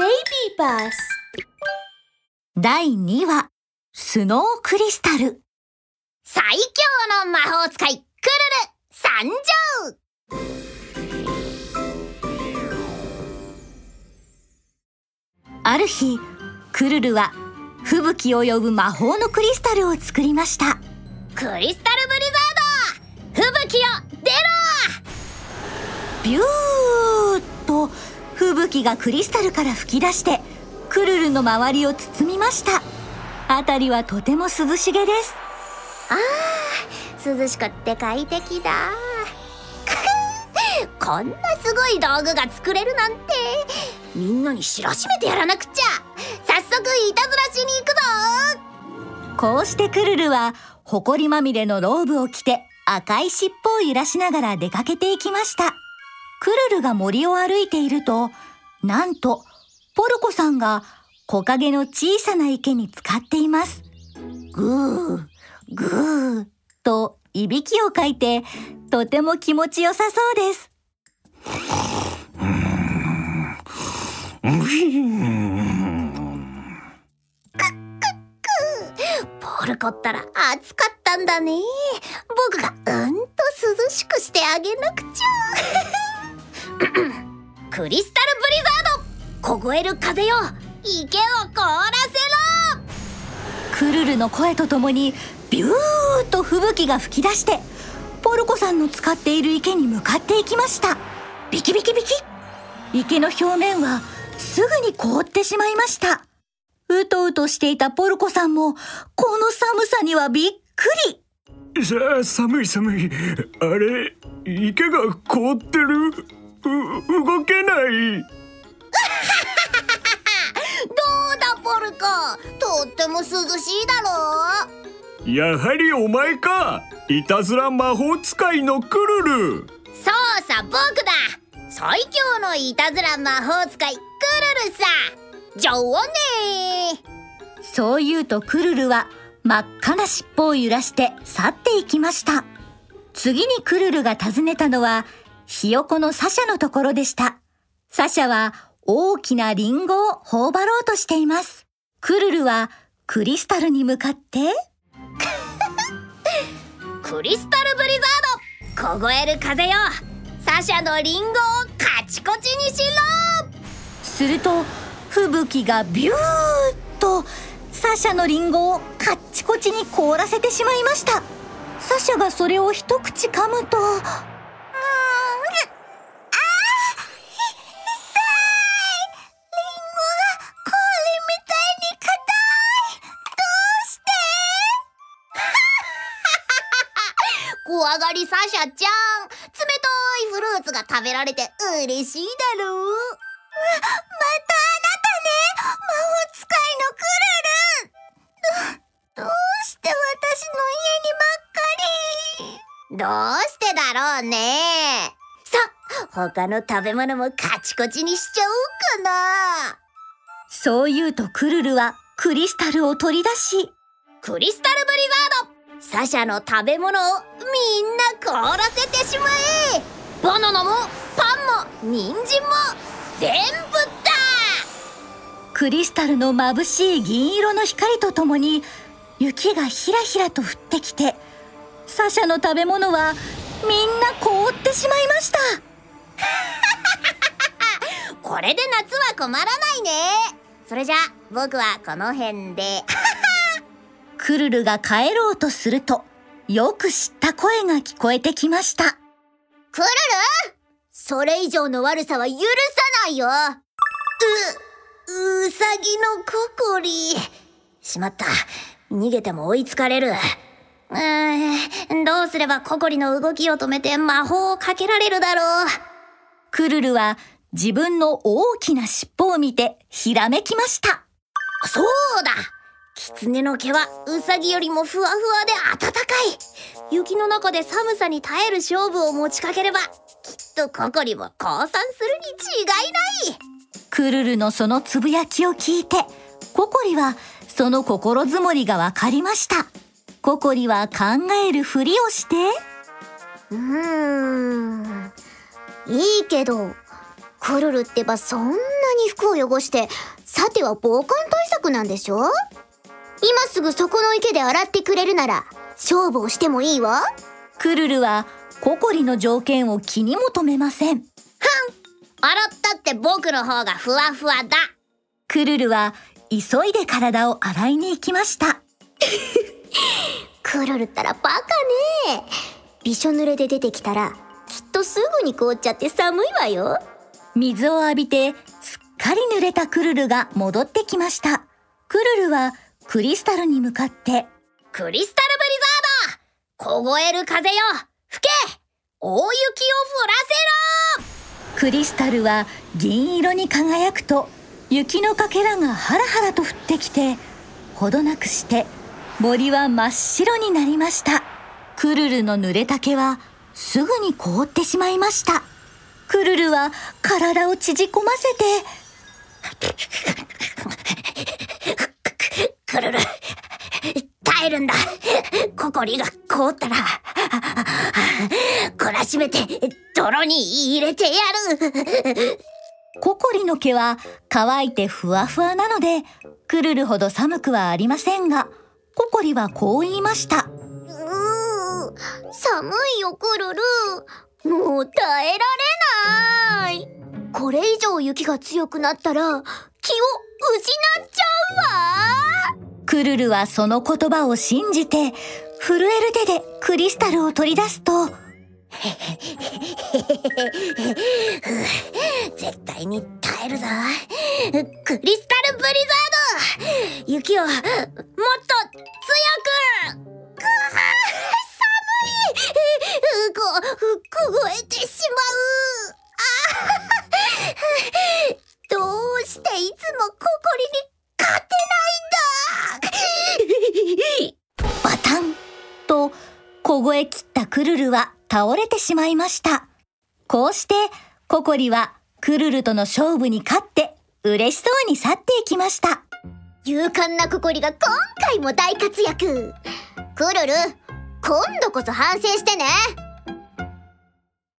ベイビーバス。第2話スノークリスタル。最強の魔法使いクルル参上ある日クルルは吹雪を呼ぶ魔法のクリスタルを作りました。クリスタルブリザード吹雪よ出ろ。ビュー吹雪がクリスタルから吹き出してクルルの周りを包みました。辺りはとても涼しげです。あー涼しくって快適だ。こんなすごい道具が作れるなんて。みんなに知らしめてやらなくちゃ。早速いたずらしに行くぞ。こうしてクルルは埃まみれのローブを着て赤い尻尾を揺らしながら出かけていきました。クルルが森を歩いているとなんとポルコさんが木陰の小さな池に浸かっています。ぐーぐーといびきをかいてとても気持ちよさそうです。ポルコったら暑かったんだね。僕がうんと涼しくしてあげなくちゃ。クリスタル凍える風よ池を凍らせろ。クルルの声とともにビューッと吹雪が吹き出してポルコさんの使っている池に向かっていきました。ビキビキビキ。池の表面はすぐに凍ってしまいました。うとうとしていたポルコさんもこの寒さにはびっくり。さあ寒い寒い。あれ池が凍ってる？う動けない。ルコとっても涼しいだろ。やはりお前か。いたずら魔法使いのクルル。そうさ僕だ。最強のいたずら魔法使いクルルさ。じゃあねそう言うとクルルは真っ赤な尻尾を揺らして去っていきました。次にクルルが訪ねたのはひよこのサシャのところでした。サシャは大きなリンゴを頬張ろうとしていますクルルはクリスタルに向かって。クリスタルブリザード。凍える風よ。サシャのリンゴをカチコチにしろ。すると吹雪がビューッと。サシャのリンゴをカッチコチに凍らせてしまいました。サシャがそれを一口噛むと。怖がりサシャちゃん冷たいフルーツが食べられて嬉しいだろう。またあなたね。魔法使いのクルルどどうして私の家にばっかり。どうしてだろうね。さ他の食べ物もカチコチにしちゃおうかな。そう言うとクルルはクリスタルを取り出しクリスタルブリザードサシャの食べ物をみんな凍らせてしまえ。バナナもパンも人参も全部だ。クリスタルの眩しい銀色の光とともに雪がひらひらと降ってきてサシャの食べ物はみんな凍ってしまいました。これで夏は困らないね。それじゃ僕はこの辺でクルルが帰ろうとするとよく知った声が聞こえてきました。クルル？それ以上の悪さは許さないよ。う、うさぎのココリしまった。逃げても追いつかれる。うーんどうすればココリの動きを止めて魔法をかけられるだろう。クルルは自分の大きな尻尾を見てひらめきました。そうだ狐の毛はウサギよりもふわふわで暖かい。雪の中で寒さに耐える勝負を持ちかければきっとココリも降参するに違いない。クルルのそのつぶやきを聞いてココリはその心づもりがわかりました。ココリは考えるふりをして。うーん。いいけどクルルってばそんなに服を汚してさては防寒対策なんでしょ？今すぐそこの池で洗ってくれるなら勝負をしてもいいわ。クルルはココリの条件を気にも留めません。洗ったって僕の方がふわふわだ。クルルは急いで体を洗いに行きました。クルルったらバカね。びしょ濡れで出てきたらきっとすぐに凍っちゃって寒いわよ。水を浴びてすっかり濡れたクルルが戻ってきました。クルルはクリスタルに向かって。クリスタルブリザード凍える風よ。吹け。大雪を降らせろ。クリスタルは銀色に輝くと雪のかけらがハラハラと降ってきてほどなくして森は真っ白になりました。クルルの濡れた毛はすぐに凍ってしまいました。クルルは体を縮こませてクルル耐えるんだココリが凍ったら懲らしめて泥に入れてやる。ココリの毛は乾いてふわふわなのでクルルほど寒くはありませんがココリはこう言いました。うー寒いよクルル。もう耐えられない。これ以上雪が強くなったら気を失っちゃうわ。クルルはその言葉を信じて震える手でクリスタルを取り出すと。絶対に耐えるぞ。クリスタルブリザード。雪をもっと強く。くは寒い。こ凍えてしまう。凍え切ったクルルは倒れてしまいました。こうしてココリはクルルとの勝負に勝って嬉しそうに去っていきました。勇敢なココリが今回も大活躍クルル今度こそ反省してね